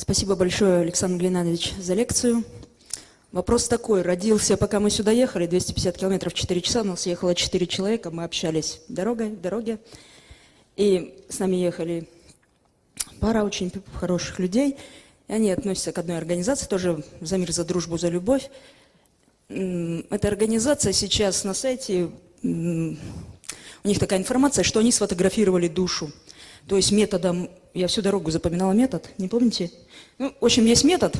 Спасибо большое, Александр Геннадьевич, за лекцию. Вопрос такой. Родился, пока мы сюда ехали, 250 километров, 4 часа, у нас ехало 4 человека, мы общались дорогой, в дороге. И с нами ехали пара очень хороших людей. И они относятся к одной организации, тоже «За мир, за дружбу, за любовь». Эта организация сейчас на сайте, у них такая информация, что они сфотографировали душу. То есть методом, я всю дорогу запоминала метод, не помните? Ну, в общем, есть метод,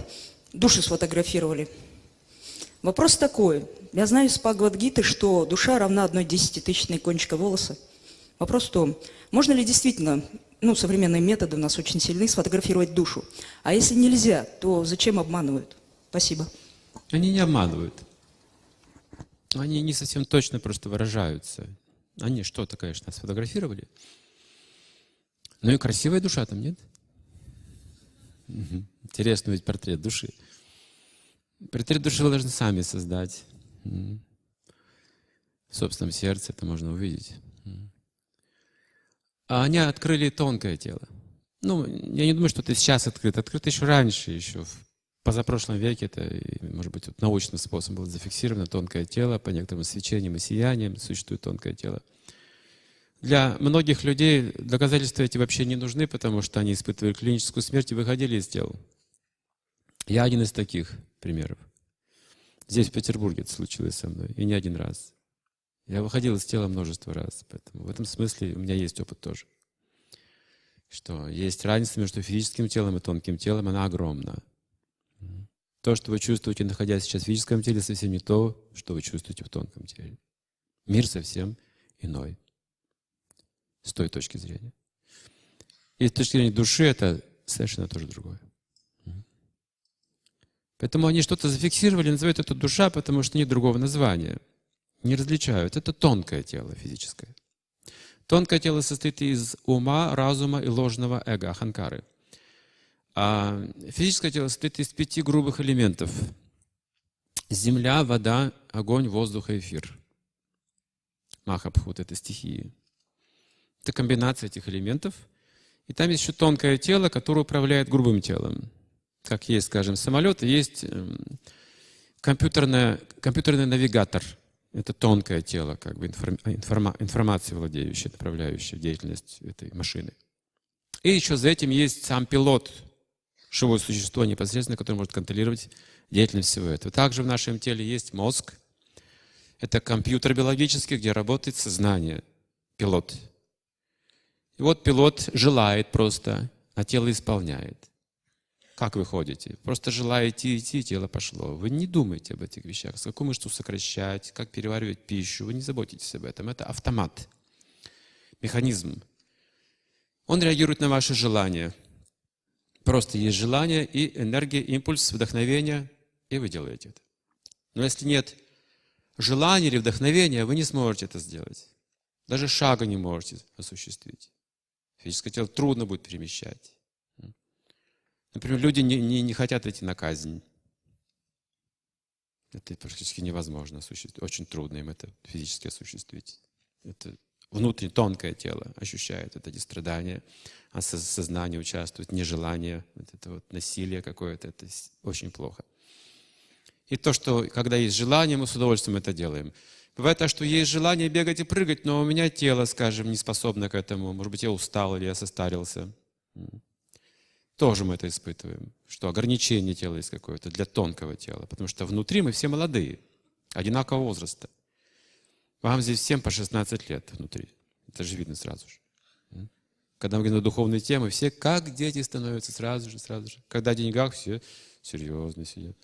души сфотографировали. Вопрос такой. Я знаю из Бхагавадгиты, что душа равна одной десятитысячной кончика волоса. Вопрос в том, можно ли действительно, ну, современные методы у нас очень сильны, сфотографировать душу? А если нельзя, то зачем обманывают? Спасибо. Они не обманывают. Они не совсем точно просто выражаются. Они что-то, конечно, сфотографировали. Ну и красивая душа там, нет? Мгм. Интересный ведь портрет души. Портрет души вы должны сами создать. В собственном сердце это можно увидеть. А они открыли тонкое тело. Ну, я не думаю, что это сейчас открыто. Открыто еще раньше, еще в позапрошлом веке. Это, может быть, вот научным способом было зафиксировано тонкое тело. По некоторым свечениям и сияниям существует тонкое тело. Для многих людей доказательства эти вообще не нужны, потому что они испытывали клиническую смерть и выходили из тел. Я один из таких примеров. Здесь, в Петербурге, это случилось со мной, и не один раз. Я выходил из тела множество раз, поэтому в этом смысле у меня есть опыт тоже. Что есть разница между физическим телом и тонким телом, она огромна. То, что вы чувствуете, находясь сейчас в физическом теле, совсем не то, что вы чувствуете в тонком теле. Мир совсем иной с той точки зрения. И с точки зрения души это совершенно тоже другое. Поэтому они что-то зафиксировали, называют это душа, потому что нет другого названия. Не различают. Это тонкое тело физическое. Тонкое тело состоит из ума, разума и ложного эго, аханкары. А физическое тело состоит из пяти грубых элементов. Земля, вода, огонь, воздух и эфир. Махабхут — это стихии. Это комбинация этих элементов. И там есть еще тонкое тело, которое управляет грубым телом. Как есть, скажем, самолет, есть эм, компьютерная, компьютерный навигатор. Это тонкое тело, как бы информ, информа, информацией владеющее, направляющее деятельность этой машины. И еще за этим есть сам пилот, живое существо непосредственно, которое может контролировать деятельность всего этого. Также в нашем теле есть мозг. Это компьютер биологический, где работает сознание, пилот. И вот пилот желает просто, а тело исполняет. Как вы ходите? Просто желаете идти, тело пошло. Вы не думаете об этих вещах, с какую мышцу сокращать, как переваривать пищу. Вы не заботитесь об этом. Это автомат, механизм. Он реагирует на ваши желания. Просто есть желание и энергия, импульс, вдохновение, и вы делаете это. Но если нет желания или вдохновения, вы не сможете это сделать. Даже шага не можете осуществить. Физическое тело трудно будет перемещать. Например, люди не, не, не хотят идти на казнь. Это практически невозможно осуществить. Очень трудно им это физически осуществить. Это внутреннее, тонкое тело ощущает это эти страдания, а сознание участвует, нежелание, вот это вот насилие какое-то, это очень плохо. И то, что когда есть желание, мы с удовольствием это делаем. Бывает так, что есть желание бегать и прыгать, но у меня тело, скажем, не способно к этому. Может быть, я устал или я состарился. Тоже мы это испытываем, что ограничение тела есть какое-то для тонкого тела, потому что внутри мы все молодые, одинакового возраста. Вам здесь всем по 16 лет внутри. Это же видно сразу же. Когда мы говорим на духовные темы, все как дети становятся сразу же, сразу же. Когда о деньгах, все серьезно сидят.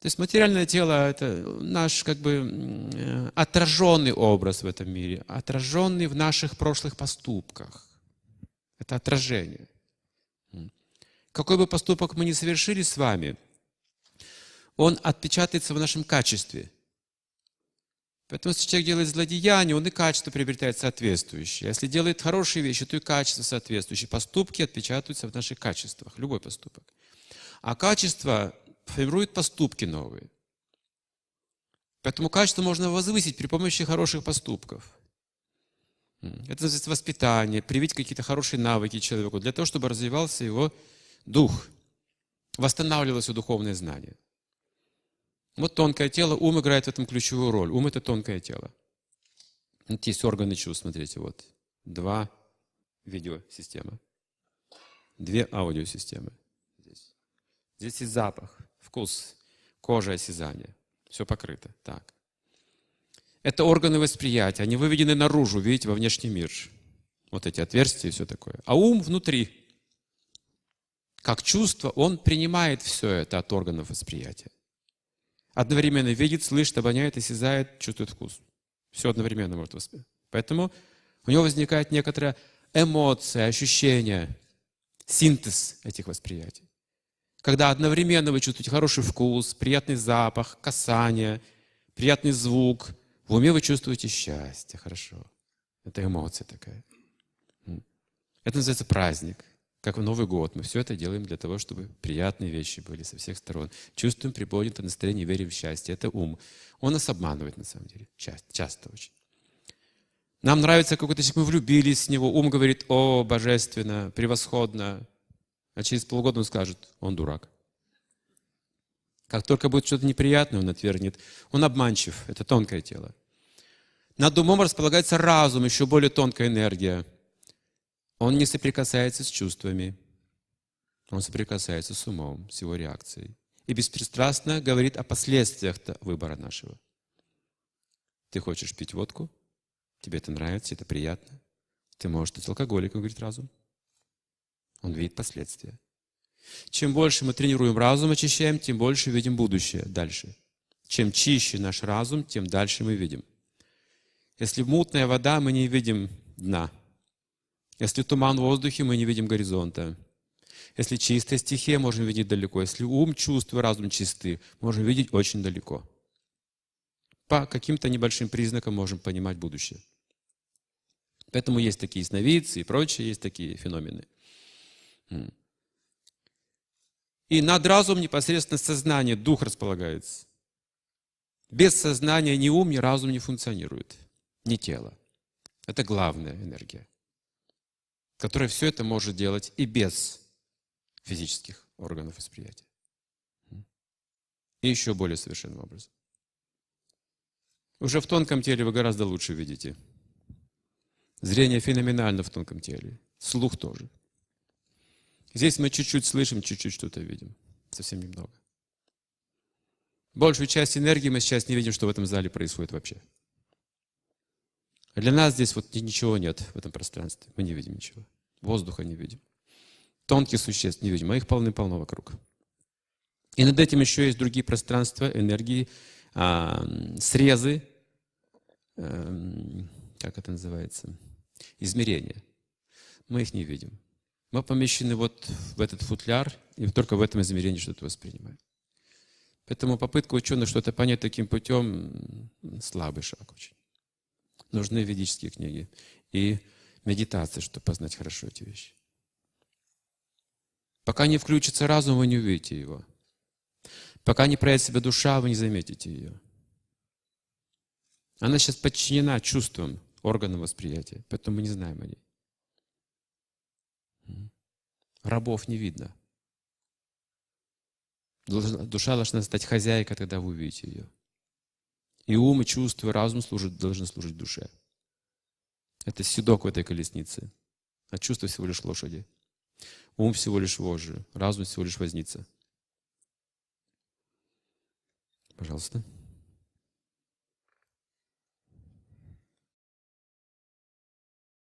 То есть материальное тело – это наш как бы отраженный образ в этом мире, отраженный в наших прошлых поступках. Это отражение. Какой бы поступок мы ни совершили с вами, он отпечатается в нашем качестве. Поэтому, если человек делает злодеяние, он и качество приобретает соответствующее. Если делает хорошие вещи, то и качество соответствующее. Поступки отпечатываются в наших качествах, любой поступок. А качество формирует поступки новые. Поэтому качество можно возвысить при помощи хороших поступков. Это называется воспитание, привить какие-то хорошие навыки человеку, для того, чтобы развивался его дух, восстанавливалось его духовное знание. Вот тонкое тело, ум играет в этом ключевую роль. Ум – это тонкое тело. Вот есть органы чувств, смотрите, вот. Два видеосистемы, две аудиосистемы. Здесь. Здесь есть запах, вкус, кожа, осязание. Все покрыто. Так. Это органы восприятия. Они выведены наружу, видите, во внешний мир. Вот эти отверстия и все такое. А ум внутри. Как чувство, он принимает все это от органов восприятия. Одновременно видит, слышит, обоняет, осязает, чувствует вкус. Все одновременно может воспринимать. Поэтому у него возникает некоторая эмоция, ощущение, синтез этих восприятий. Когда одновременно вы чувствуете хороший вкус, приятный запах, касание, приятный звук, в уме вы чувствуете счастье, хорошо. Это эмоция такая. Это называется праздник. Как в Новый год. Мы все это делаем для того, чтобы приятные вещи были со всех сторон. Чувствуем приподнятое настроение, верим в счастье. Это ум. Он нас обманывает, на самом деле. Часто, часто очень. Нам нравится какой-то человек, мы влюбились в него. Ум говорит, о, божественно, превосходно. А через полгода он скажет, он дурак. Как только будет что-то неприятное, он отвергнет. Он обманчив, это тонкое тело. Над умом располагается разум, еще более тонкая энергия – он не соприкасается с чувствами, он соприкасается с умом, с его реакцией. И беспристрастно говорит о последствиях выбора нашего. Ты хочешь пить водку? Тебе это нравится, это приятно. Ты можешь стать алкоголиком, говорит разум. Он видит последствия. Чем больше мы тренируем разум, очищаем, тем больше видим будущее дальше. Чем чище наш разум, тем дальше мы видим. Если мутная вода, мы не видим дна – если туман в воздухе, мы не видим горизонта. Если чистая стихия, можем видеть далеко. Если ум, чувства, разум чисты, можем видеть очень далеко. По каким-то небольшим признакам можем понимать будущее. Поэтому есть такие сновидцы и прочие, есть такие феномены. И над разум непосредственно сознание, дух располагается. Без сознания ни ум, ни разум не функционирует, ни тело. Это главная энергия которая все это может делать и без физических органов восприятия. И еще более совершенным образом. Уже в тонком теле вы гораздо лучше видите. Зрение феноменально в тонком теле. Слух тоже. Здесь мы чуть-чуть слышим, чуть-чуть что-то видим. Совсем немного. Большую часть энергии мы сейчас не видим, что в этом зале происходит вообще. Для нас здесь вот ничего нет в этом пространстве. Мы не видим ничего. Воздуха не видим. Тонких существ не видим, а их полны-полно вокруг. И над этим еще есть другие пространства, энергии, а, срезы, а, как это называется, измерения. Мы их не видим. Мы помещены вот в этот футляр, и только в этом измерении что-то воспринимаем. Поэтому попытка ученых что-то понять таким путем – слабый шаг очень. Нужны ведические книги и медитация, чтобы познать хорошо эти вещи. Пока не включится разум, вы не увидите его. Пока не проявит себя душа, вы не заметите ее. Она сейчас подчинена чувствам, органам восприятия, поэтому мы не знаем о ней. Рабов не видно. Душа должна стать хозяйкой, тогда вы увидите ее. И ум, и чувство, и разум служат, должны служить душе. Это седок в этой колеснице. А чувство всего лишь лошади. Ум всего лишь вожжи. Разум всего лишь возница. Пожалуйста.